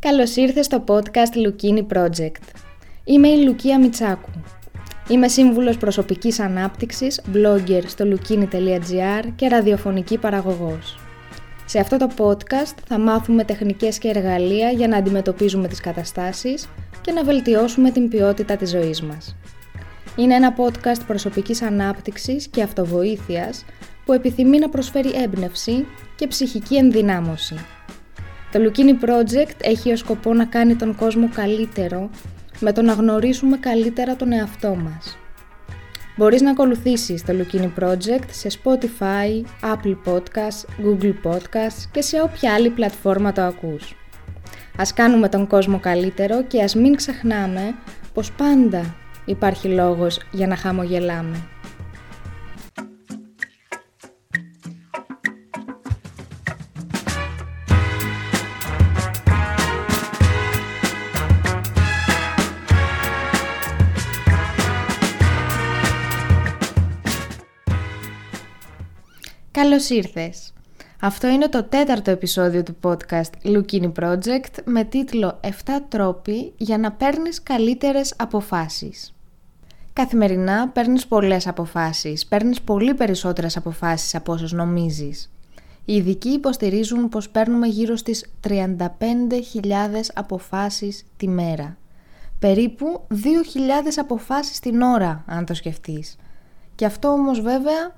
Καλώς ήρθες στο podcast Λουκίνι Project. Είμαι η Λουκία Μιτσάκου. Είμαι σύμβουλος προσωπικής ανάπτυξης, blogger στο lukini.gr και ραδιοφωνική παραγωγός. Σε αυτό το podcast θα μάθουμε τεχνικές και εργαλεία για να αντιμετωπίζουμε τις καταστάσεις και να βελτιώσουμε την ποιότητα της ζωής μας. Είναι ένα podcast προσωπικής ανάπτυξης και αυτοβοήθειας που επιθυμεί να προσφέρει έμπνευση και ψυχική ενδυνάμωση. Το Lukini Project έχει ως σκοπό να κάνει τον κόσμο καλύτερο με το να γνωρίσουμε καλύτερα τον εαυτό μας. Μπορείς να ακολουθήσεις το Lukini Project σε Spotify, Apple Podcasts, Google Podcasts και σε όποια άλλη πλατφόρμα το ακούς. Ας κάνουμε τον κόσμο καλύτερο και ας μην ξεχνάμε πως πάντα υπάρχει λόγος για να χαμογελάμε. Καλώς ήρθες! Αυτό είναι το τέταρτο επεισόδιο του podcast Lukini Project με τίτλο «7 τρόποι για να παίρνεις καλύτερες αποφάσεις». Καθημερινά παίρνεις πολλές αποφάσεις, παίρνεις πολύ περισσότερες αποφάσεις από όσες νομίζεις. Οι ειδικοί υποστηρίζουν πως παίρνουμε γύρω στις 35.000 αποφάσεις τη μέρα. Περίπου 2.000 αποφάσεις την ώρα, αν το σκεφτείς. Και αυτό όμως βέβαια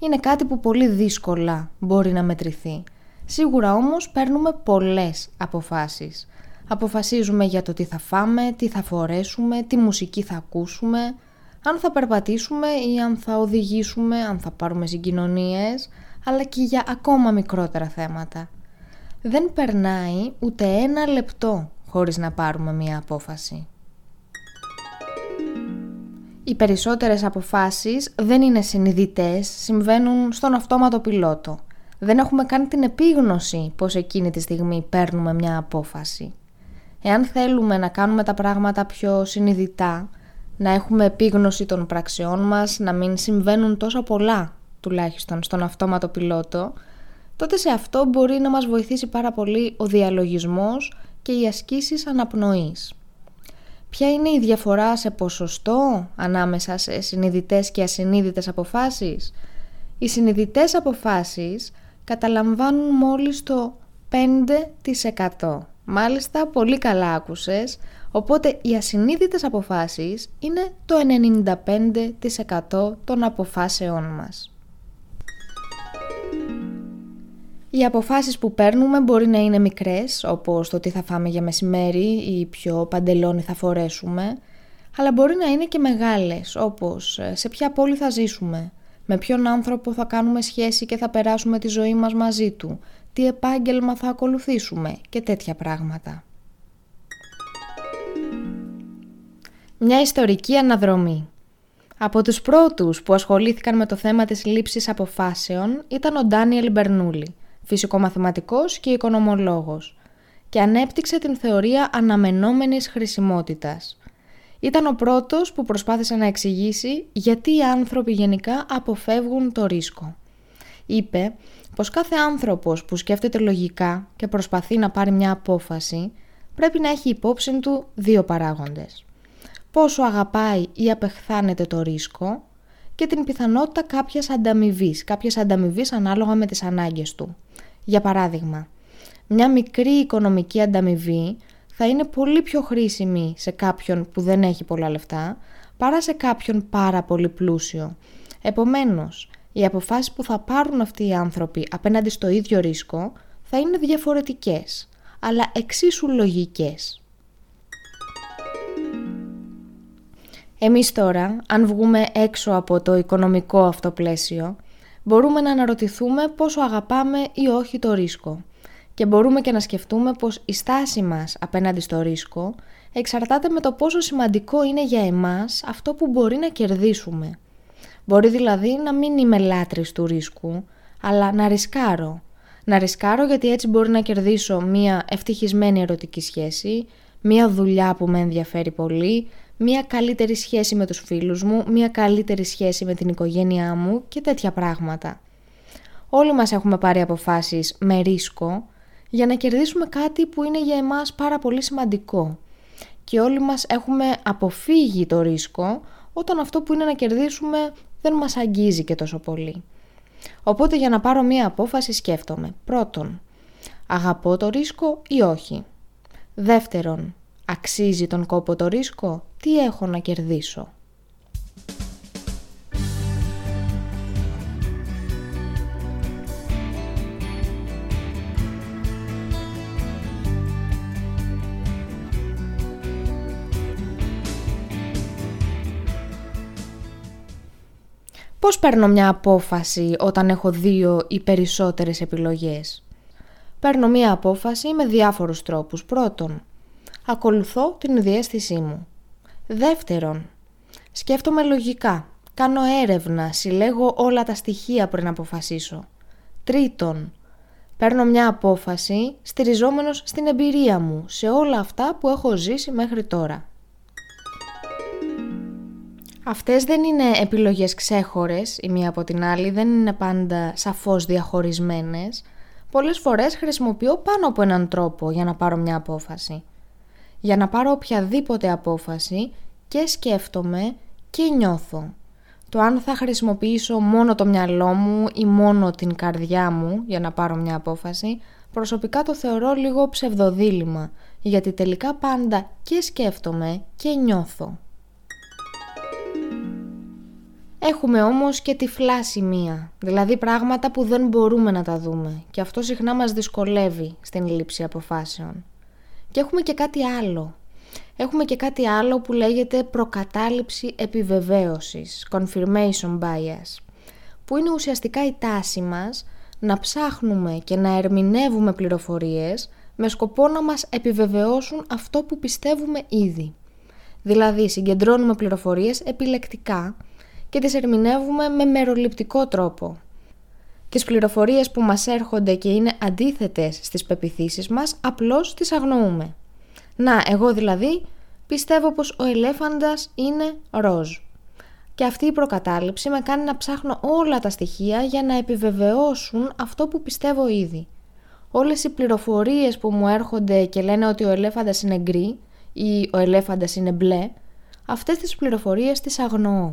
είναι κάτι που πολύ δύσκολα μπορεί να μετρηθεί. Σίγουρα όμως παίρνουμε πολλές αποφάσεις. Αποφασίζουμε για το τι θα φάμε, τι θα φορέσουμε, τι μουσική θα ακούσουμε, αν θα περπατήσουμε ή αν θα οδηγήσουμε, αν θα πάρουμε συγκοινωνίες, αλλά και για ακόμα μικρότερα θέματα. Δεν περνάει ούτε ένα λεπτό χωρίς να πάρουμε μία απόφαση. Οι περισσότερες αποφάσεις δεν είναι συνειδητές, συμβαίνουν στον αυτόματο πιλότο. Δεν έχουμε κάνει την επίγνωση πως εκείνη τη στιγμή παίρνουμε μια απόφαση. Εάν θέλουμε να κάνουμε τα πράγματα πιο συνειδητά, να έχουμε επίγνωση των πραξιών μας, να μην συμβαίνουν τόσο πολλά τουλάχιστον στον αυτόματο πιλότο, τότε σε αυτό μπορεί να μας βοηθήσει πάρα πολύ ο διαλογισμός και οι ασκήσεις αναπνοής. Ποια είναι η διαφορά σε ποσοστό ανάμεσα σε συνειδητές και ασυνείδητες αποφάσεις; Οι συνειδητές αποφάσεις καταλαμβάνουν μόλις το 5%. Μάλιστα, πολύ καλά άκουσες, οπότε οι ασυνείδητες αποφάσεις είναι το 95% των αποφάσεών μας. Οι αποφάσεις που παίρνουμε μπορεί να είναι μικρές, όπως το τι θα φάμε για μεσημέρι ή ποιο παντελόνι θα φορέσουμε, αλλά μπορεί να είναι και μεγάλες, όπως ε, σε ποια πόλη θα ζήσουμε, με ποιον άνθρωπο θα κάνουμε σχέση και θα περάσουμε τη ζωή μας μαζί του, τι επάγγελμα θα ακολουθήσουμε και τέτοια πράγματα. Μια ιστορική αναδρομή. Από τους πρώτους που ασχολήθηκαν με το θέμα της λήψης αποφάσεων ήταν ο Ντάνιελ Μπερνούλη, φυσικομαθηματικός και οικονομολόγος και ανέπτυξε την θεωρία αναμενόμενης χρησιμότητας. Ήταν ο πρώτος που προσπάθησε να εξηγήσει γιατί οι άνθρωποι γενικά αποφεύγουν το ρίσκο. Είπε πως κάθε άνθρωπος που σκέφτεται λογικά και προσπαθεί να πάρει μια απόφαση πρέπει να έχει υπόψη του δύο παράγοντες. Πόσο αγαπάει ή απεχθάνεται το ρίσκο και την πιθανότητα κάποιας ανταμοιβής, κάποιας ανταμοιβής ανάλογα με τις ανάγκες του. Για παράδειγμα, μια μικρή οικονομική ανταμοιβή θα είναι πολύ πιο χρήσιμη σε κάποιον που δεν έχει πολλά λεφτά παρά σε κάποιον πάρα πολύ πλούσιο. Επομένως, οι αποφάσεις που θα πάρουν αυτοί οι άνθρωποι απέναντι στο ίδιο ρίσκο θα είναι διαφορετικές, αλλά εξίσου λογικές. Εμείς τώρα, αν βγούμε έξω από το οικονομικό αυτό πλαίσιο, μπορούμε να αναρωτηθούμε πόσο αγαπάμε ή όχι το ρίσκο. Και μπορούμε και να σκεφτούμε πως η στάση μας απέναντι στο ρίσκο εξαρτάται με το πόσο σημαντικό είναι για εμάς αυτό που μπορεί να κερδίσουμε. Μπορεί δηλαδή να μην είμαι λάτρης του ρίσκου, αλλά να ρισκάρω. Να ρισκάρω γιατί έτσι μπορεί να κερδίσω μία ευτυχισμένη ερωτική σχέση, μία δουλειά που με ενδιαφέρει πολύ, μία καλύτερη σχέση με τους φίλους μου, μία καλύτερη σχέση με την οικογένειά μου και τέτοια πράγματα. Όλοι μας έχουμε πάρει αποφάσεις με ρίσκο για να κερδίσουμε κάτι που είναι για εμάς πάρα πολύ σημαντικό. Και όλοι μας έχουμε αποφύγει το ρίσκο όταν αυτό που είναι να κερδίσουμε δεν μας αγγίζει και τόσο πολύ. Οπότε για να πάρω μία απόφαση σκέφτομαι. Πρώτον, αγαπώ το ρίσκο ή όχι; Δεύτερον, αξίζει τον κόπο το ρίσκο, τι έχω να κερδίσω; Πώς παίρνω μια απόφαση όταν έχω δύο ή περισσότερες επιλογές; Παίρνω μια απόφαση με διάφορους τρόπους. Πρώτον, ακολουθώ την διέστησή μου. Δεύτερον, σκέφτομαι λογικά. Κάνω έρευνα, συλλέγω όλα τα στοιχεία πριν αποφασίσω. Τρίτον, παίρνω μια απόφαση στηριζόμενος στην εμπειρία μου, σε όλα αυτά που έχω ζήσει μέχρι τώρα. Αυτές δεν είναι επιλογές ξέχωρες η μία από την άλλη, δεν είναι πάντα σαφώς διαχωρισμένες. Πολλές φορές χρησιμοποιώ πάνω από έναν τρόπο για να πάρω μια απόφαση. Για να πάρω οποιαδήποτε απόφαση και σκέφτομαι και νιώθω. Το αν θα χρησιμοποιήσω μόνο το μυαλό μου ή μόνο την καρδιά μου για να πάρω μια απόφαση, προσωπικά το θεωρώ λίγο ψευδοδήλημα, γιατί τελικά πάντα και σκέφτομαι και νιώθω. Έχουμε όμως και τυφλά σημεία, δηλαδή πράγματα που δεν μπορούμε να τα δούμε και αυτό συχνά μας δυσκολεύει στην λήψη αποφάσεων. Και έχουμε και κάτι άλλο. Έχουμε και κάτι άλλο που λέγεται προκατάληψη επιβεβαίωσης, confirmation bias, που είναι ουσιαστικά η τάση μας να ψάχνουμε και να ερμηνεύουμε πληροφορίες με σκοπό να μας επιβεβαιώσουν αυτό που πιστεύουμε ήδη. Δηλαδή συγκεντρώνουμε πληροφορίες επιλεκτικά και τις ερμηνεύουμε με μεροληπτικό τρόπο. Τις πληροφορίες που μας έρχονται και είναι αντίθετες στις πεπιθήσεις μας, απλώς τις αγνοούμε. Να, εγώ δηλαδή πιστεύω πως ο ελέφαντας είναι ροζ. Και αυτή η προκατάληψη με κάνει να ψάχνω όλα τα στοιχεία για να επιβεβαιώσουν αυτό που πιστεύω ήδη. Όλες οι πληροφορίες που μου έρχονται και λένε ότι ο ελέφαντας είναι γκρι ή ο ελέφαντας είναι μπλε, αυτές τις πληροφορίες τις αγνοώ.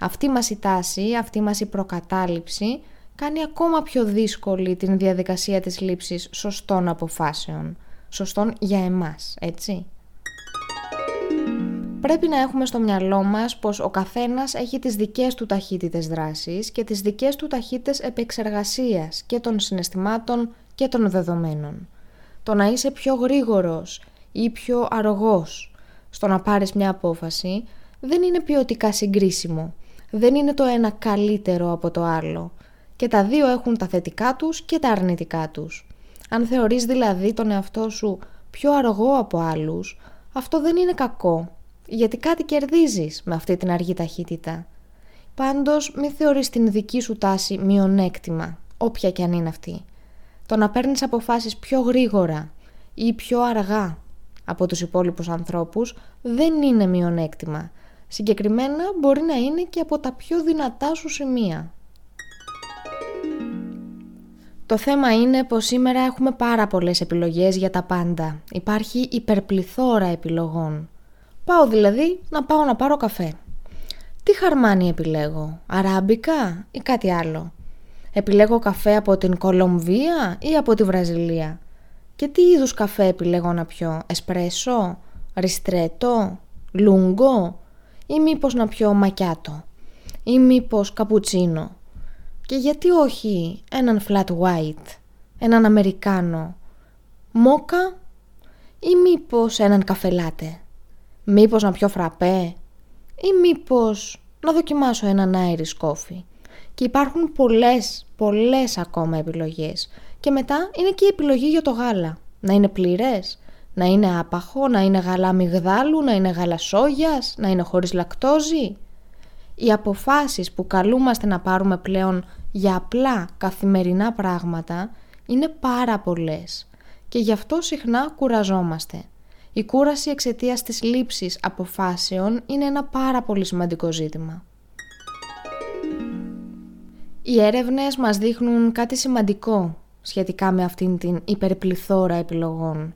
Αυτή μας η τάση, αυτή μας η προκατάληψη κάνει ακόμα πιο δύσκολη την διαδικασία της λήψης σωστών αποφάσεων. Σωστών για εμάς, έτσι. Πρέπει να έχουμε στο μυαλό μας πως ο καθένας έχει τις δικές του ταχύτητες δράσης και τις δικές του ταχύτητες επεξεργασίας και των συναισθημάτων και των δεδομένων. Το να είσαι πιο γρήγορος ή πιο αργός στο να πάρεις μια απόφαση δεν είναι ποιοτικά συγκρίσιμο δεν είναι το ένα καλύτερο από το άλλο. Και τα δύο έχουν τα θετικά τους και τα αρνητικά τους. Αν θεωρείς δηλαδή τον εαυτό σου πιο αργό από άλλους, αυτό δεν είναι κακό, γιατί κάτι κερδίζεις με αυτή την αργή ταχύτητα. Πάντως μη θεωρείς την δική σου τάση μειονέκτημα, όποια και αν είναι αυτή. Το να παίρνεις αποφάσεις πιο γρήγορα ή πιο αργά από τους υπόλοιπους ανθρώπους δεν είναι μειονέκτημα, Συγκεκριμένα μπορεί να είναι και από τα πιο δυνατά σου σημεία. Το θέμα είναι πως σήμερα έχουμε πάρα πολλές επιλογές για τα πάντα. Υπάρχει υπερπληθώρα επιλογών. Πάω δηλαδή να πάω να πάρω καφέ. Τι χαρμάνι επιλέγω, αράμπικα ή κάτι άλλο; Επιλέγω καφέ από την Κολομβία ή από τη Βραζιλία; Και τι είδους καφέ επιλέγω να πιω, εσπρέσο, ριστρέτο, λούγκο ή μήπως να πιω μακιάτο ή μήπως καπουτσίνο; Και γιατί όχι έναν flat white, έναν αμερικάνο, μόκα ή μήπως έναν καφελάτε, μήπως να πιω φραπέ ή μήπως να δοκιμάσω έναν Irish coffee; Και υπάρχουν πολλές, πολλές ακόμα επιλογές. Και μετά είναι και η επιλογή για το γάλα. Να είναι πλήρες, να είναι άπαχο, να είναι γάλα μυγδάλου, να είναι γάλα σόγιας, να είναι χωρίς λακτόζη. Οι αποφάσεις που καλούμαστε να πάρουμε πλέον για απλά καθημερινά πράγματα είναι πάρα πολλές και γι' αυτό συχνά κουραζόμαστε. Η κούραση εξαιτίας της λήψης αποφάσεων είναι ένα πάρα πολύ σημαντικό ζήτημα. Οι έρευνες μας δείχνουν κάτι σημαντικό σχετικά με αυτήν την υπερπληθώρα επιλογών.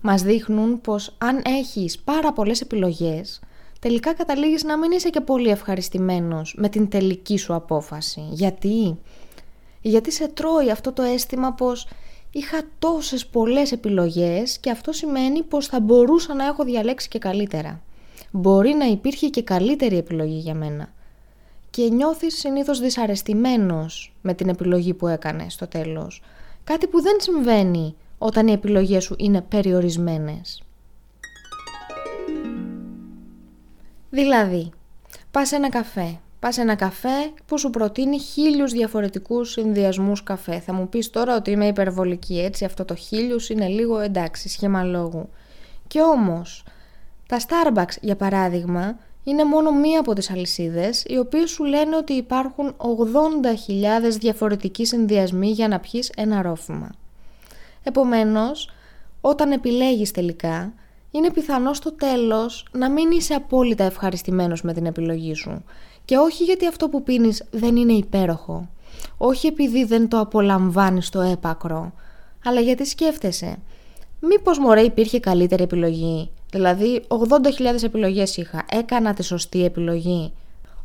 Μας δείχνουν πως αν έχεις πάρα πολλές επιλογές, τελικά καταλήγεις να μην είσαι και πολύ ευχαριστημένος με την τελική σου απόφαση. Γιατί; Γιατί σε τρώει αυτό το αίσθημα πως είχα τόσες πολλές επιλογές και αυτό σημαίνει πως θα μπορούσα να έχω διαλέξει και καλύτερα. Μπορεί να υπήρχε και καλύτερη επιλογή για μένα. Και νιώθεις συνήθως δυσαρεστημένος με την επιλογή που έκανες στο τέλος. Κάτι που δεν συμβαίνει όταν οι επιλογές σου είναι περιορισμένες. Δηλαδή, πας σε ένα καφέ. Πας σε ένα καφέ που σου προτείνει χίλιους διαφορετικούς συνδυασμούς καφέ. Θα μου πεις τώρα ότι είμαι υπερβολική έτσι, αυτό το χίλιους είναι λίγο εντάξει, σχήμα λόγου. Και όμως, τα Starbucks για παράδειγμα είναι μόνο μία από τις αλυσίδες οι οποίες σου λένε ότι υπάρχουν 80.000 διαφορετικοί συνδυασμοί για να πιεις ένα ρόφημα. Επομένως, όταν επιλέγεις τελικά, είναι πιθανό στο τέλος να μην είσαι απόλυτα ευχαριστημένος με την επιλογή σου. Και όχι γιατί αυτό που πίνεις δεν είναι υπέροχο. Όχι επειδή δεν το απολαμβάνεις στο έπακρο. Αλλά γιατί σκέφτεσαι. Μήπως μωρέ υπήρχε καλύτερη επιλογή; Δηλαδή 80.000 επιλογές είχα. Έκανα τη σωστή επιλογή.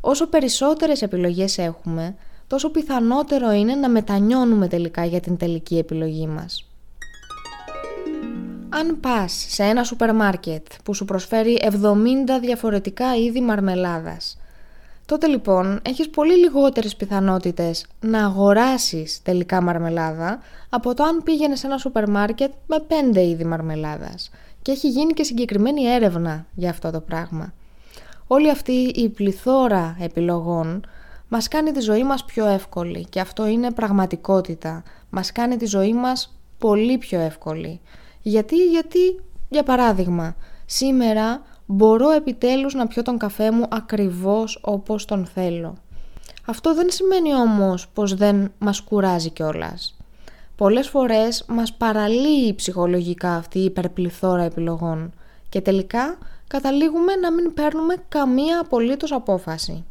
Όσο περισσότερες επιλογές έχουμε, τόσο πιθανότερο είναι να μετανιώνουμε τελικά για την τελική επιλογή μας. Αν πας σε ένα σούπερ μάρκετ που σου προσφέρει 70 διαφορετικά είδη μαρμελάδας, τότε λοιπόν έχεις πολύ λιγότερες πιθανότητες να αγοράσεις τελικά μαρμελάδα από το αν πήγαινες σε ένα σούπερ μάρκετ με 5 είδη μαρμελάδας. Και έχει γίνει και συγκεκριμένη έρευνα για αυτό το πράγμα. Όλη αυτή η πληθώρα επιλογών μας κάνει τη ζωή μας πιο εύκολη και αυτό είναι πραγματικότητα. Μας κάνει τη ζωή μας πολύ πιο εύκολη. Γιατί, γιατί, για παράδειγμα, σήμερα μπορώ επιτέλους να πιω τον καφέ μου ακριβώς όπως τον θέλω. Αυτό δεν σημαίνει όμως πως δεν μας κουράζει κιόλας. Πολλές φορές μας παραλύει ψυχολογικά αυτή η υπερπληθώρα επιλογών και τελικά καταλήγουμε να μην παίρνουμε καμία απολύτως απόφαση.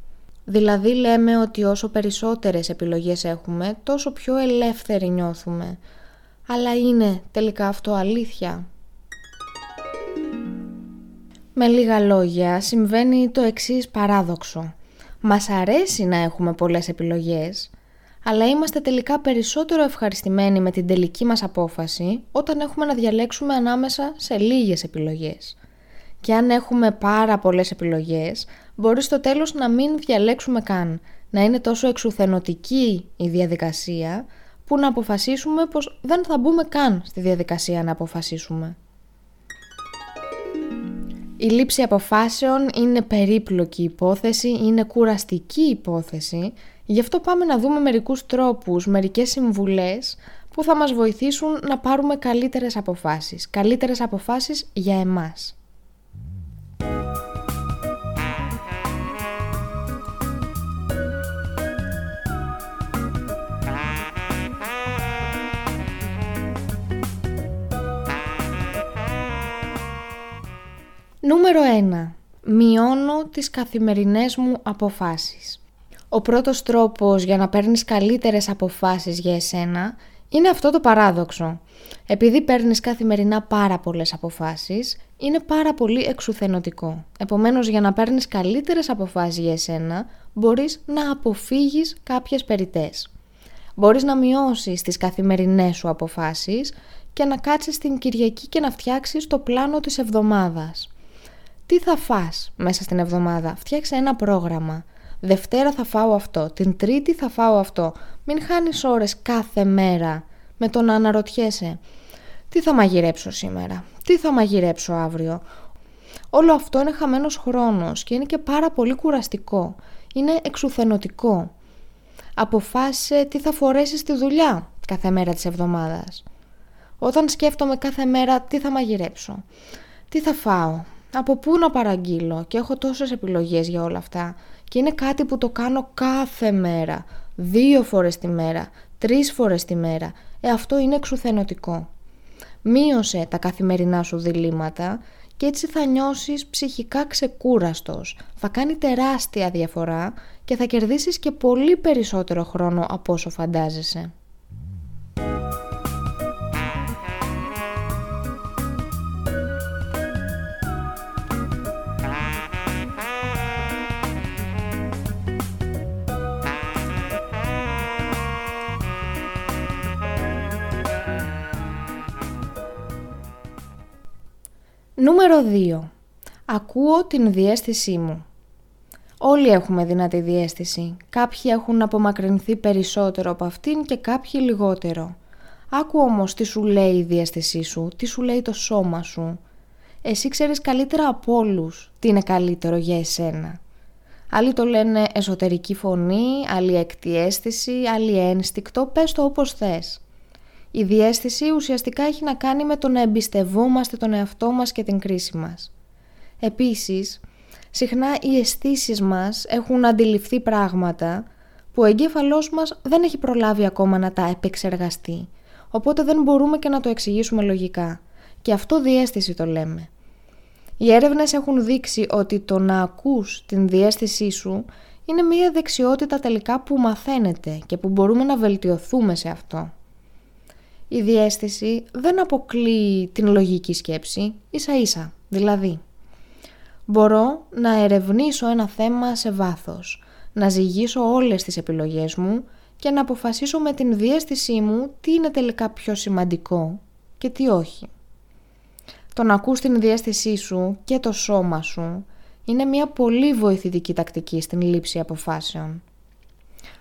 Δηλαδή λέμε ότι όσο περισσότερες επιλογές έχουμε, τόσο πιο ελεύθεροι νιώθουμε, αλλά είναι τελικά αυτό αλήθεια. Με λίγα λόγια συμβαίνει το εξής παράδοξο. Μας αρέσει να έχουμε πολλές επιλογές, αλλά είμαστε τελικά περισσότερο ευχαριστημένοι με την τελική μας απόφαση όταν έχουμε να διαλέξουμε ανάμεσα σε λίγες επιλογές. Και αν έχουμε πάρα πολλές επιλογές, μπορεί στο τέλος να μην διαλέξουμε καν, να είναι τόσο εξουθενωτική η διαδικασία που να αποφασίσουμε πως δεν θα μπούμε καν στη διαδικασία να αποφασίσουμε. Η λήψη αποφάσεων είναι περίπλοκη υπόθεση, είναι κουραστική υπόθεση, γι' αυτό πάμε να δούμε μερικούς τρόπους, μερικές συμβουλές που θα μας βοηθήσουν να πάρουμε καλύτερες αποφάσεις, καλύτερες αποφάσεις για εμάς. Νούμερο 1. Μειώνω τις καθημερινές μου αποφάσεις. Ο πρώτος τρόπος για να παίρνεις καλύτερες αποφάσεις για εσένα είναι αυτό το παράδοξο. Επειδή παίρνεις καθημερινά πάρα πολλές αποφάσεις, είναι πάρα πολύ εξουθενωτικό. Επομένως, για να παίρνεις καλύτερες αποφάσεις για εσένα, μπορείς να αποφύγεις κάποιες περιτές. Μπορείς να μειώσεις τις καθημερινές σου αποφάσεις και να κάτσεις την Κυριακή και να φτιάξεις το πλάνο της εβδομάδας. Τι θα φας μέσα στην εβδομάδα; Φτιάξε ένα πρόγραμμα. Δευτέρα θα φάω αυτό. Την Τρίτη θα φάω αυτό. Μην χάνεις ώρες κάθε μέρα με το να αναρωτιέσαι. Τι θα μαγειρέψω σήμερα; Τι θα μαγειρέψω αύριο; Όλο αυτό είναι χαμένος χρόνος και είναι και πάρα πολύ κουραστικό. Είναι εξουθενωτικό. Αποφάσισε τι θα φορέσεις στη δουλειά κάθε μέρα της εβδομάδας. Όταν σκέφτομαι κάθε μέρα τι θα μαγειρέψω, τι θα φάω, από πού να παραγγείλω και έχω τόσες επιλογές για όλα αυτά και είναι κάτι που το κάνω κάθε μέρα, δύο φορές τη μέρα, τρεις φορές τη μέρα. Ε, αυτό είναι εξουθενωτικό. Μείωσε τα καθημερινά σου διλήμματα και έτσι θα νιώσεις ψυχικά ξεκούραστος. Θα κάνει τεράστια διαφορά και θα κερδίσεις και πολύ περισσότερο χρόνο από όσο φαντάζεσαι. Νούμερο 2. Ακούω την διέστησή μου. Όλοι έχουμε δυνατή διέστηση. Κάποιοι έχουν απομακρυνθεί περισσότερο από αυτήν και κάποιοι λιγότερο. Άκου όμως τι σου λέει η διέστησή σου, τι σου λέει το σώμα σου. Εσύ ξέρεις καλύτερα από όλους τι είναι καλύτερο για εσένα. Άλλοι το λένε εσωτερική φωνή, άλλοι έκτη αίσθηση, άλλοι ένστικτο, πες το όπως θες. Η διέστηση ουσιαστικά έχει να κάνει με το να εμπιστευόμαστε τον εαυτό μας και την κρίση μας. Επίσης, συχνά οι αισθήσεις μας έχουν αντιληφθεί πράγματα που ο εγκέφαλός μας δεν έχει προλάβει ακόμα να τα επεξεργαστεί, οπότε δεν μπορούμε και να το εξηγήσουμε λογικά. Και αυτό διέστηση το λέμε. Οι έρευνες έχουν δείξει ότι το να ακούς την διέστησή σου είναι μια δεξιότητα τελικά που μαθαίνεται και που μπορούμε να βελτιωθούμε σε αυτό. Η διέστηση δεν αποκλείει την λογική σκέψη, ίσα ίσα, δηλαδή. Μπορώ να ερευνήσω ένα θέμα σε βάθος, να ζυγίσω όλες τις επιλογές μου και να αποφασίσω με την διαίσθησή μου τι είναι τελικά πιο σημαντικό και τι όχι. Το να ακούς την διαίσθησή σου και το σώμα σου είναι μια πολύ βοηθητική τακτική στην λήψη αποφάσεων.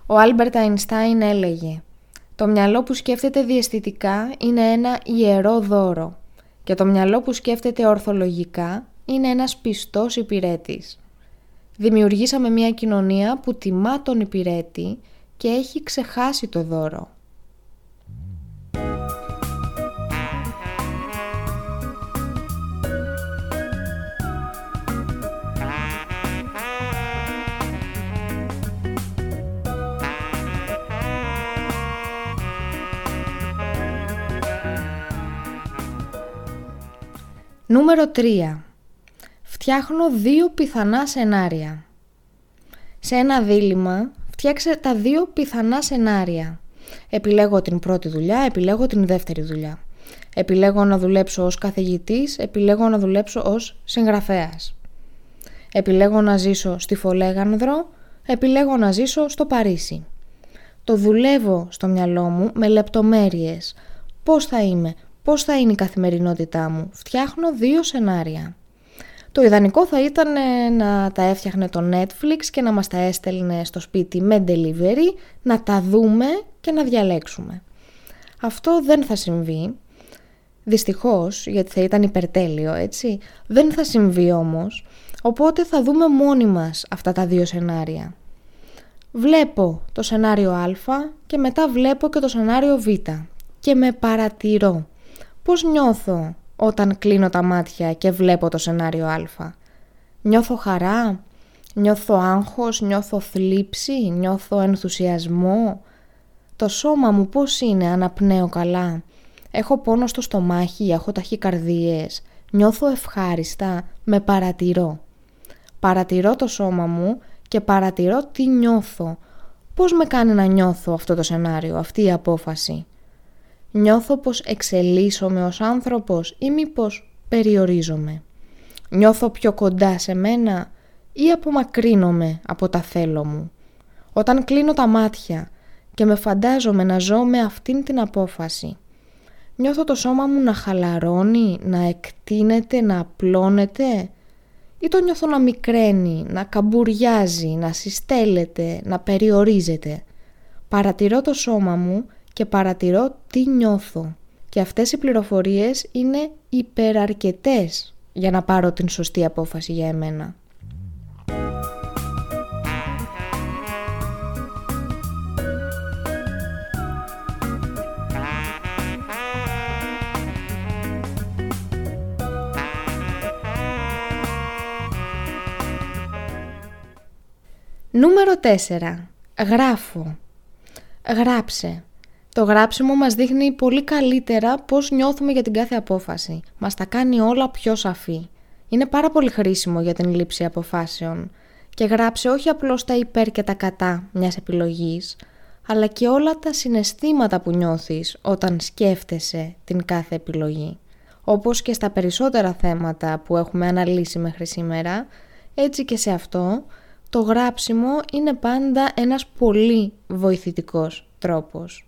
Ο Άλμπερτ Αϊνστάιν έλεγε «Το μυαλό που σκέφτεται διαισθητικά είναι ένα ιερό δώρο και το μυαλό που σκέφτεται ορθολογικά είναι ένας πιστός υπηρέτης. Δημιουργήσαμε μια κοινωνία που τιμά τον υπηρέτη και έχει ξεχάσει το δώρο. Νούμερο 3. Φτιάχνω δύο πιθανά σενάρια. Σε ένα δίλημα φτιάξε τα δύο πιθανά σενάρια. Επιλέγω την πρώτη δουλειά, επιλέγω την δεύτερη δουλειά. Επιλέγω να δουλέψω ως καθηγητής, επιλέγω να δουλέψω ως συγγραφέας. Επιλέγω να ζήσω στη Φολέγανδρο, επιλέγω να ζήσω στο Παρίσι. Το δουλεύω στο μυαλό μου με λεπτομέρειες. Πώς θα είμαι, πώς θα είναι η καθημερινότητά μου. Φτιάχνω δύο σενάρια. Το ιδανικό θα ήταν ε, να τα έφτιαχνε το Netflix και να μας τα έστελνε στο σπίτι με delivery, να τα δούμε και να διαλέξουμε. Αυτό δεν θα συμβεί, δυστυχώς, γιατί θα ήταν υπερτέλειο, έτσι. Δεν θα συμβεί όμως, οπότε θα δούμε μόνοι μας αυτά τα δύο σενάρια. Βλέπω το σενάριο Α και μετά βλέπω και το σενάριο Β και με παρατηρώ. Πώς νιώθω όταν κλείνω τα μάτια και βλέπω το σενάριο Α; Νιώθω χαρά, νιώθω άγχος, νιώθω θλίψη, νιώθω ενθουσιασμό; Το σώμα μου πώς είναι, αναπνέω καλά; Έχω πόνο στο στομάχι, έχω ταχυκαρδίες. Νιώθω ευχάριστα, με παρατηρώ. Παρατηρώ το σώμα μου και παρατηρώ τι νιώθω. Πώς με κάνει να νιώθω αυτό το σενάριο, αυτή η απόφαση; Νιώθω πως εξελίσσομαι ως άνθρωπος ή μήπως περιορίζομαι. Νιώθω πιο κοντά σε μένα ή απομακρύνομαι από τα θέλω μου. Όταν κλείνω τα μάτια και με φαντάζομαι να ζω με αυτήν την απόφαση. Νιώθω το σώμα μου να χαλαρώνει, να εκτείνεται, να απλώνεται ή το νιώθω να μικραίνει, να καμπουριάζει, να συστέλλεται, να περιορίζεται. Παρατηρώ το σώμα μου και παρατηρώ τι νιώθω. Και αυτές οι πληροφορίες είναι υπεραρκετές για να πάρω την σωστή απόφαση για εμένα. Νούμερο 4. Γράφω. Γράψε. Το γράψιμο μας δείχνει πολύ καλύτερα πώς νιώθουμε για την κάθε απόφαση. Μας τα κάνει όλα πιο σαφή. Είναι πάρα πολύ χρήσιμο για την λήψη αποφάσεων. Και γράψε όχι απλώς τα υπέρ και τα κατά μιας επιλογής, αλλά και όλα τα συναισθήματα που νιώθεις όταν σκέφτεσαι την κάθε επιλογή. Όπως και στα περισσότερα θέματα που έχουμε αναλύσει μέχρι σήμερα, έτσι και σε αυτό, το γράψιμο είναι πάντα ένας πολύ βοηθητικός τρόπος.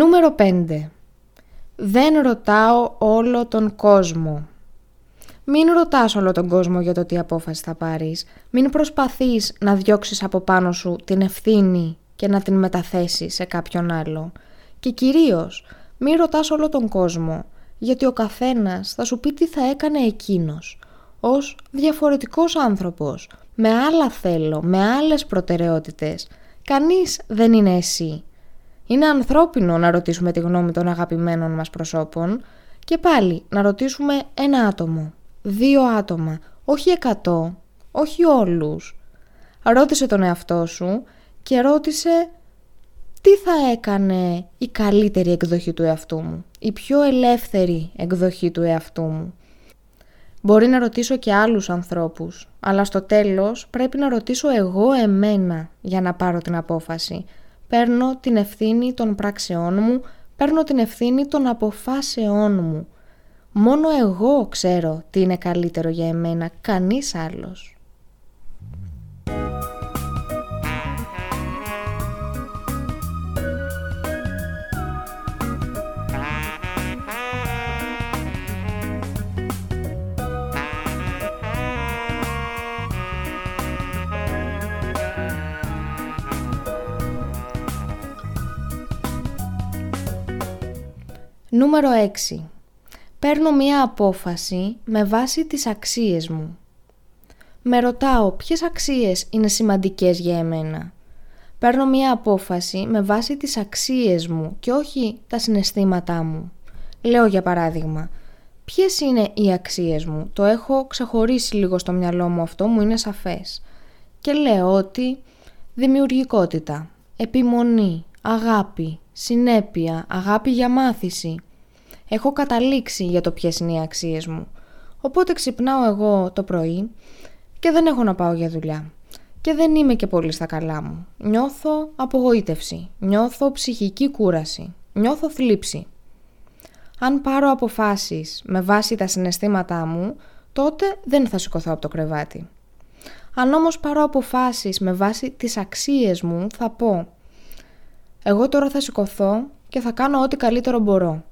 Νούμερο 5. Δεν ρωτάω όλο τον κόσμο. Μην ρωτάς όλο τον κόσμο για το τι απόφαση θα πάρεις. Μην προσπαθείς να διώξεις από πάνω σου την ευθύνη και να την μεταθέσεις σε κάποιον άλλο. Και κυρίως, μην ρωτάς όλο τον κόσμο, γιατί ο καθένας θα σου πει τι θα έκανε εκείνος. Ως διαφορετικός άνθρωπος, με άλλα θέλω, με άλλες προτεραιότητες. Κανείς δεν είναι εσύ. Είναι ανθρώπινο να ρωτήσουμε τη γνώμη των αγαπημένων μας προσώπων και πάλι να ρωτήσουμε ένα άτομο, δύο άτομα, όχι εκατό, όχι όλους. Ρώτησε τον εαυτό σου και ρώτησε τι θα έκανε η καλύτερη εκδοχή του εαυτού μου, η πιο ελεύθερη εκδοχή του εαυτού μου; Μπορεί να ρωτήσω και άλλους ανθρώπους, αλλά στο τέλος πρέπει να ρωτήσω εγώ εμένα για να πάρω την απόφαση. Παίρνω την ευθύνη των πράξεών μου, παίρνω την ευθύνη των αποφάσεών μου. Μόνο εγώ ξέρω τι είναι καλύτερο για εμένα, κανείς άλλος. Νούμερο 6. Παίρνω μία απόφαση με βάση τις αξίες μου. Με ρωτάω ποιες αξίες είναι σημαντικές για εμένα; Παίρνω μία απόφαση με βάση τις αξίες μου και όχι τα συναισθήματά μου. Λέω για παράδειγμα, ποιες είναι οι αξίες μου; Το έχω ξεχωρίσει λίγο στο μυαλό μου αυτό, μου είναι σαφές. Και λέω ότι δημιουργικότητα, επιμονή, αγάπη, συνέπεια, αγάπη για μάθηση. Έχω καταλήξει για το ποιες είναι οι αξίες μου. Οπότε ξυπνάω εγώ το πρωί και δεν έχω να πάω για δουλειά. Και δεν είμαι και πολύ στα καλά μου. Νιώθω απογοήτευση. Νιώθω ψυχική κούραση. Νιώθω θλίψη. Αν πάρω αποφάσεις με βάση τα συναισθήματά μου, τότε δεν θα σηκωθώ από το κρεβάτι. Αν όμως πάρω αποφάσεις με βάση τις αξίες μου, θα πω εγώ τώρα θα σηκωθώ και θα κάνω ό,τι καλύτερο μπορώ.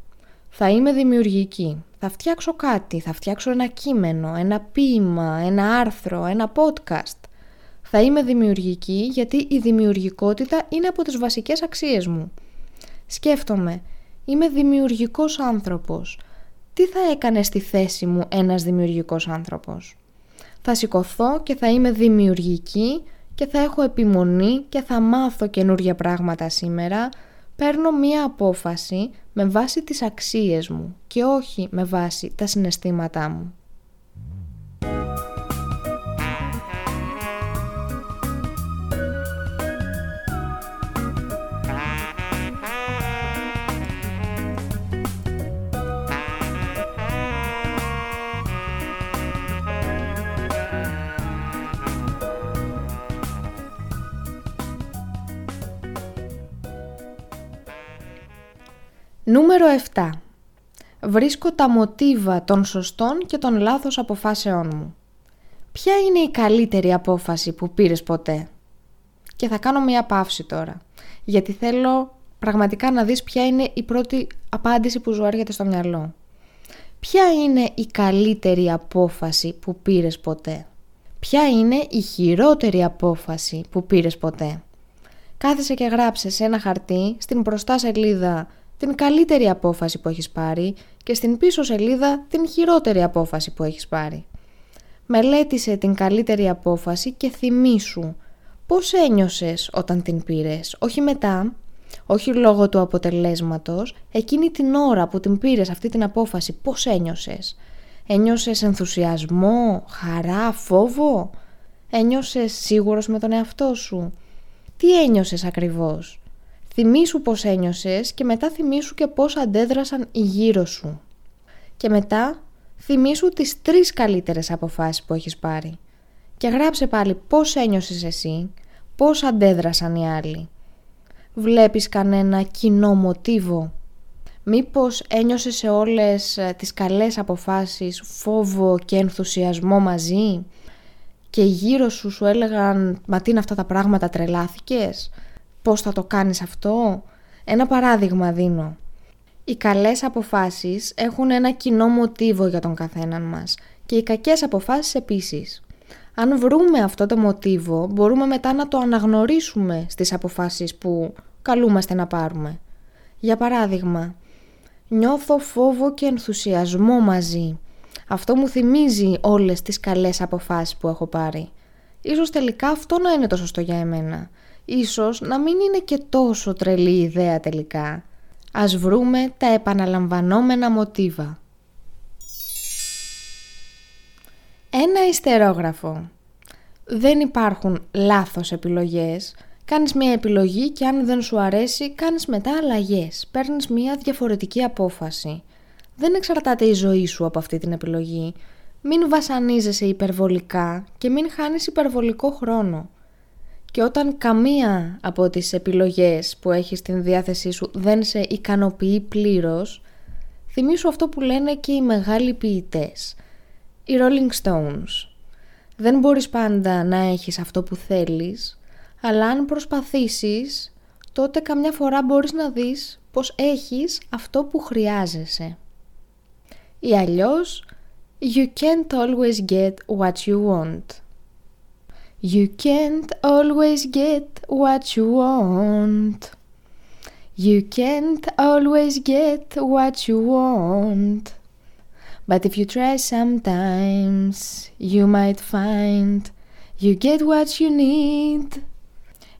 Θα είμαι δημιουργική. Θα φτιάξω κάτι, θα φτιάξω ένα κείμενο, ένα ποίημα, ένα άρθρο, ένα podcast. Θα είμαι δημιουργική γιατί η δημιουργικότητα είναι από τις βασικές αξίες μου. Σκέφτομαι, είμαι δημιουργικός άνθρωπος. Τι θα έκανε στη θέση μου ένας δημιουργικός άνθρωπος; Θα σηκωθώ και θα είμαι δημιουργική και θα έχω επιμονή και θα μάθω καινούργια πράγματα σήμερα, παίρνω μία απόφαση με βάση τις αξίες μου και όχι με βάση τα συναισθήματά μου. Νούμερο 7. Βρίσκω τα μοτίβα των σωστών και των λάθος αποφάσεών μου. Ποια είναι η καλύτερη απόφαση που πήρες ποτέ; Και θα κάνω μία παύση τώρα, γιατί θέλω πραγματικά να δεις ποια είναι η πρώτη απάντηση που σου έρχεται στο μυαλό. Ποια είναι η καλύτερη απόφαση που πήρες ποτέ; Ποια είναι η χειρότερη απόφαση που πήρες ποτέ; Κάθισε και γράψε σε ένα χαρτί στην μπροστά σελίδα την καλύτερη απόφαση που έχεις πάρει και στην πίσω σελίδα την χειρότερη απόφαση που έχεις πάρει. Μελέτησε την καλύτερη απόφαση και θυμήσου πώς ένιωσες όταν την πήρες, όχι μετά, όχι λόγω του αποτελέσματος, εκείνη την ώρα που την πήρες αυτή την απόφαση πώς ένιωσες. Ένιωσες ενθουσιασμό, χαρά, φόβο, ένιωσες σίγουρος με τον εαυτό σου; Τι ένιωσες ακριβώς; Θυμήσου πώς ένιωσες και μετά θυμήσου και πώς αντέδρασαν οι γύρω σου. Και μετά θυμήσου τις τρεις καλύτερες αποφάσεις που έχεις πάρει. Και γράψε πάλι πώς ένιωσες εσύ, πώς αντέδρασαν οι άλλοι. Βλέπεις κανένα κοινό μοτίβο; Μήπως ένιωσες σε όλες ε, τις καλές αποφάσεις φόβο και ενθουσιασμό μαζί; Και γύρω σου σου έλεγαν «Μα τι είναι αυτά τα πράγματα, τρελάθηκες» πώς θα το κάνεις αυτό, Ένα παράδειγμα δίνω. Οι καλές αποφάσεις έχουν ένα κοινό μοτίβο για τον καθέναν μας και οι κακές αποφάσεις επίσης. Αν βρούμε αυτό το μοτίβο μπορούμε μετά να το αναγνωρίσουμε στις αποφάσεις που καλούμαστε να πάρουμε. Για παράδειγμα, νιώθω φόβο και ενθουσιασμό μαζί. Αυτό μου θυμίζει όλες τις καλές αποφάσεις που έχω πάρει. Ίσως τελικά αυτό να είναι το σωστό για εμένα. Ίσως να μην είναι και τόσο τρελή ιδέα τελικά. Ας βρούμε τα επαναλαμβανόμενα μοτίβα. Ένα ιστερόγραφο. Δεν υπάρχουν λάθος επιλογές. Κάνεις μια επιλογή και αν δεν σου αρέσει κάνεις μετά αλλαγές. Παίρνεις μια διαφορετική απόφαση. Δεν εξαρτάται η ζωή σου από αυτή την επιλογή. Μην βασανίζεσαι υπερβολικά και μην χάνεις υπερβολικό χρόνο. Και όταν καμία από τις επιλογές που έχεις στην διάθεσή σου δεν σε ικανοποιεί πλήρως, θυμήσου αυτό που λένε και οι μεγάλοι ποιητές. Οι Rolling Stones. Δεν μπορείς πάντα να έχεις αυτό που θέλεις, αλλά αν προσπαθήσεις, τότε καμιά φορά μπορείς να δεις πως έχεις αυτό που χρειάζεσαι. Ή αλλιώς, you can't always get what you want. You can't always get what you want. You can't always get what you want. But if you try sometimes, you might find you get what you need.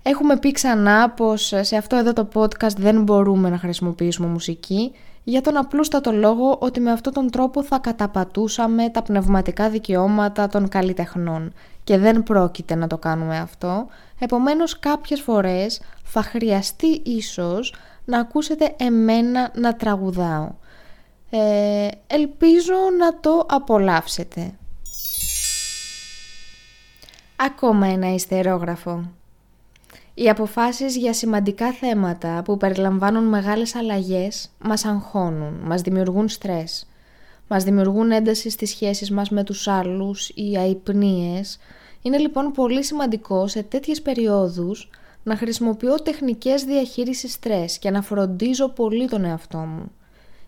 Έχουμε πει ξανά πως σε αυτό εδώ το podcast δεν μπορούμε να χρησιμοποιήσουμε μουσική για τον απλούστατο λόγο ότι με αυτόν τον τρόπο θα καταπατούσαμε τα πνευματικά δικαιώματα των καλλιτεχνών και δεν πρόκειται να το κάνουμε αυτό, επομένως κάποιες φορές θα χρειαστεί ίσως να ακούσετε εμένα να τραγουδάω. Ε, ελπίζω να το απολαύσετε. Ακόμα ένα ιστερόγραφο. Οι αποφάσεις για σημαντικά θέματα που περιλαμβάνουν μεγάλες αλλαγές μας αγχώνουν, μας δημιουργούν στρες, μας δημιουργούν ένταση στις σχέσεις μας με τους άλλους ή αϊπνίες. Είναι λοιπόν πολύ σημαντικό σε τέτοιες περιόδους να χρησιμοποιώ τεχνικές διαχείρισης στρες και να φροντίζω πολύ τον εαυτό μου.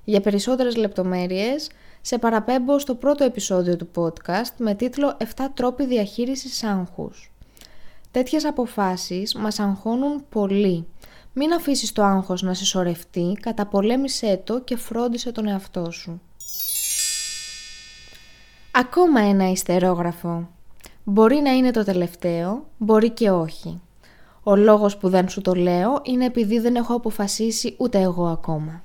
Για περισσότερες λεπτομέρειες, σε παραπέμπω στο πρώτο επεισόδιο του podcast με τίτλο «7 τρόποι διαχείρισης άγχους». Τέτοιες αποφάσεις μας αγχώνουν πολύ. Μην αφήσεις το άγχος να συσσωρευτεί, καταπολέμησέ το και φρόντισε τον εαυτό σου. Ακόμα ένα ιστερόγραφο. Μπορεί να είναι το τελευταίο, μπορεί και όχι. Ο λόγος που δεν σου το λέω είναι επειδή δεν έχω αποφασίσει ούτε εγώ ακόμα.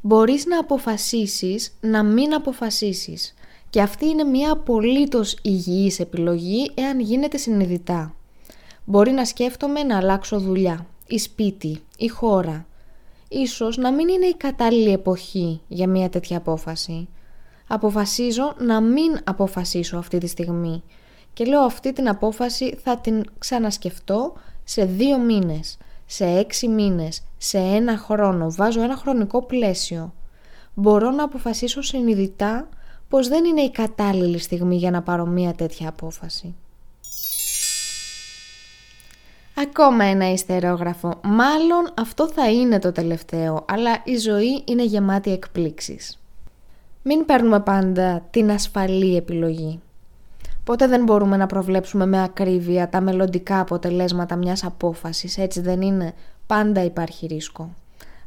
Μπορείς να αποφασίσεις να μην αποφασίσεις. Και αυτή είναι μια απολύτως υγιής επιλογή εάν γίνεται συνειδητά. Μπορεί να σκέφτομαι να αλλάξω δουλειά, ή σπίτι, ή χώρα. Ίσως να μην είναι η κατάλληλη εποχή για μια τέτοια απόφαση. Αποφασίζω να μην αποφασίσω αυτή τη στιγμή και λέω αυτή την απόφαση θα την ξανασκεφτώ σε δύο μήνες, σε έξι μήνες, σε ένα χρόνο. Βάζω ένα χρονικό πλαίσιο. Μπορώ να αποφασίσω συνειδητά πως δεν είναι η κατάλληλη στιγμή για να πάρω μία τέτοια απόφαση. Ακόμα ένα ιστερόγραφο. Μάλλον αυτό θα είναι το τελευταίο, αλλά η ζωή είναι γεμάτη εκπλήξεις. Μην παίρνουμε πάντα την ασφαλή επιλογή. Ποτέ δεν μπορούμε να προβλέψουμε με ακρίβεια τα μελλοντικά αποτελέσματα μιας απόφασης, έτσι δεν είναι; Πάντα υπάρχει ρίσκο.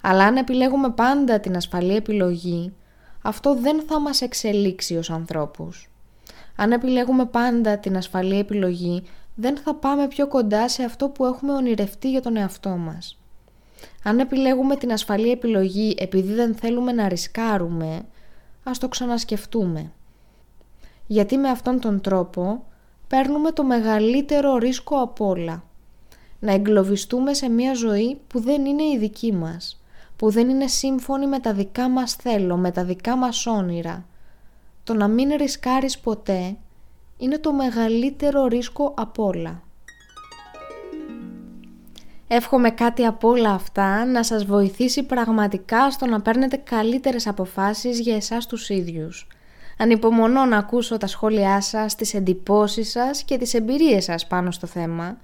Αλλά αν επιλέγουμε πάντα την ασφαλή επιλογή, αυτό δεν θα μας εξελίξει ως ανθρώπους. Αν επιλέγουμε πάντα την ασφαλή επιλογή, δεν θα πάμε πιο κοντά σε αυτό που έχουμε ονειρευτεί για τον εαυτό μας. Αν επιλέγουμε την ασφαλή επιλογή επειδή δεν θέλουμε να ρισκάρουμε, ας το ξανασκεφτούμε. Γιατί με αυτόν τον τρόπο παίρνουμε το μεγαλύτερο ρίσκο απ' όλα. Να εγκλωβιστούμε σε μια ζωή που δεν είναι η δική μας που δεν είναι σύμφωνη με τα δικά μας θέλω, με τα δικά μας όνειρα. Το να μην ρισκάρεις ποτέ είναι το μεγαλύτερο ρίσκο απ' όλα. Εύχομαι κάτι από όλα αυτά να σας βοηθήσει πραγματικά στο να παίρνετε καλύτερες αποφάσεις για εσάς τους ίδιους. Ανυπομονώ να ακούσω τα σχόλιά σας, τις εντυπώσεις σας και τις εμπειρίες σας πάνω στο θέμα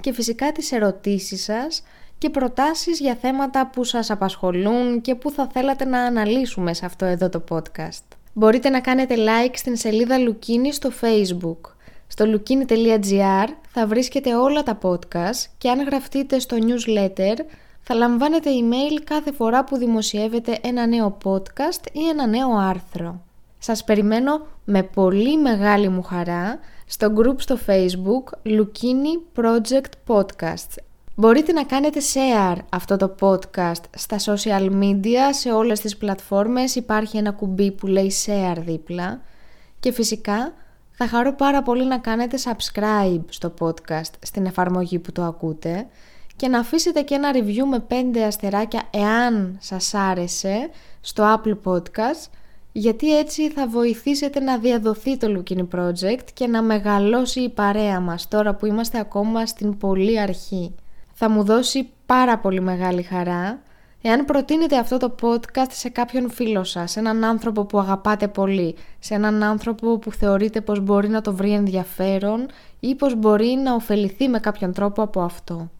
και φυσικά τις ερωτήσεις σας και προτάσεις για θέματα που σας απασχολούν και που θα θέλατε να αναλύσουμε σε αυτό εδώ το podcast. Μπορείτε να κάνετε like στην σελίδα Λουκίνη στο facebook. Στο lukini.gr θα βρίσκετε όλα τα podcast και αν γραφτείτε στο newsletter θα λαμβάνετε email κάθε φορά που δημοσιεύετε ένα νέο podcast ή ένα νέο άρθρο. Σας περιμένω με πολύ μεγάλη μου χαρά στο group στο facebook Lukini Project Podcasts. Μπορείτε να κάνετε share αυτό το podcast στα social media, σε όλες τις πλατφόρμες υπάρχει ένα κουμπί που λέει share δίπλα και φυσικά θα χαρώ πάρα πολύ να κάνετε subscribe στο podcast στην εφαρμογή που το ακούτε και να αφήσετε και ένα review με 5 αστεράκια εάν σας άρεσε στο Apple Podcast γιατί έτσι θα βοηθήσετε να διαδοθεί το Lukini Project και να μεγαλώσει η παρέα μας τώρα που είμαστε ακόμα στην πολύ αρχή. Θα μου δώσει πάρα πολύ μεγάλη χαρά εάν προτείνετε αυτό το podcast σε κάποιον φίλο σας, σε έναν άνθρωπο που αγαπάτε πολύ, σε έναν άνθρωπο που θεωρείτε πως μπορεί να το βρει ενδιαφέρον ή πως μπορεί να ωφεληθεί με κάποιον τρόπο από αυτό.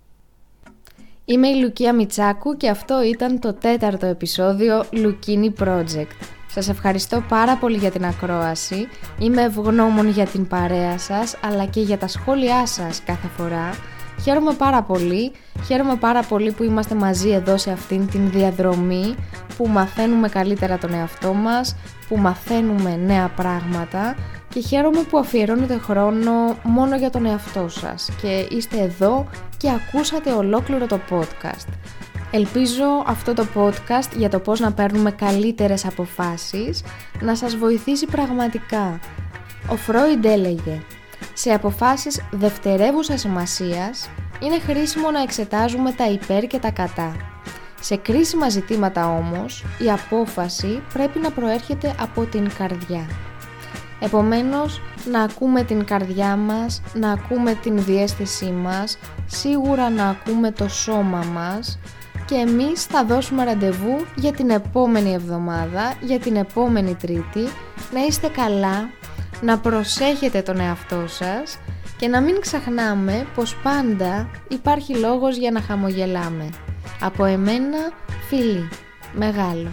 Είμαι η Λουκία Μιτσάκου και αυτό ήταν το τέταρτο επεισόδιο Lukini Project. Σας ευχαριστώ πάρα πολύ για την ακρόαση, είμαι ευγνώμων για την παρέα σας αλλά και για τα σχόλιά σας κάθε φορά. Χαίρομαι πάρα πολύ, χαίρομαι πάρα πολύ που είμαστε μαζί εδώ σε αυτήν την διαδρομή που μαθαίνουμε καλύτερα τον εαυτό μας, που μαθαίνουμε νέα πράγματα και χαίρομαι που αφιερώνετε χρόνο μόνο για τον εαυτό σας και είστε εδώ και ακούσατε ολόκληρο το podcast. Ελπίζω αυτό το podcast για το πώς να παίρνουμε καλύτερες αποφάσεις να σας βοηθήσει πραγματικά. Ο Φρόιντ έλεγε «Σε αποφάσεις δευτερεύουσα σημασίας είναι χρήσιμο να εξετάζουμε τα υπέρ και τα κατά. Σε κρίσιμα ζητήματα όμως, η απόφαση πρέπει να προέρχεται από την καρδιά. Επομένως, να ακούμε την καρδιά μας, να ακούμε την διέστησή μας, σίγουρα να ακούμε το σώμα μας και εμείς θα δώσουμε ραντεβού για την επόμενη εβδομάδα, για την επόμενη Τρίτη, να είστε καλά, να προσέχετε τον εαυτό σας και να μην ξεχνάμε πως πάντα υπάρχει λόγος για να χαμογελάμε. Από εμένα, φίλοι, μεγάλο.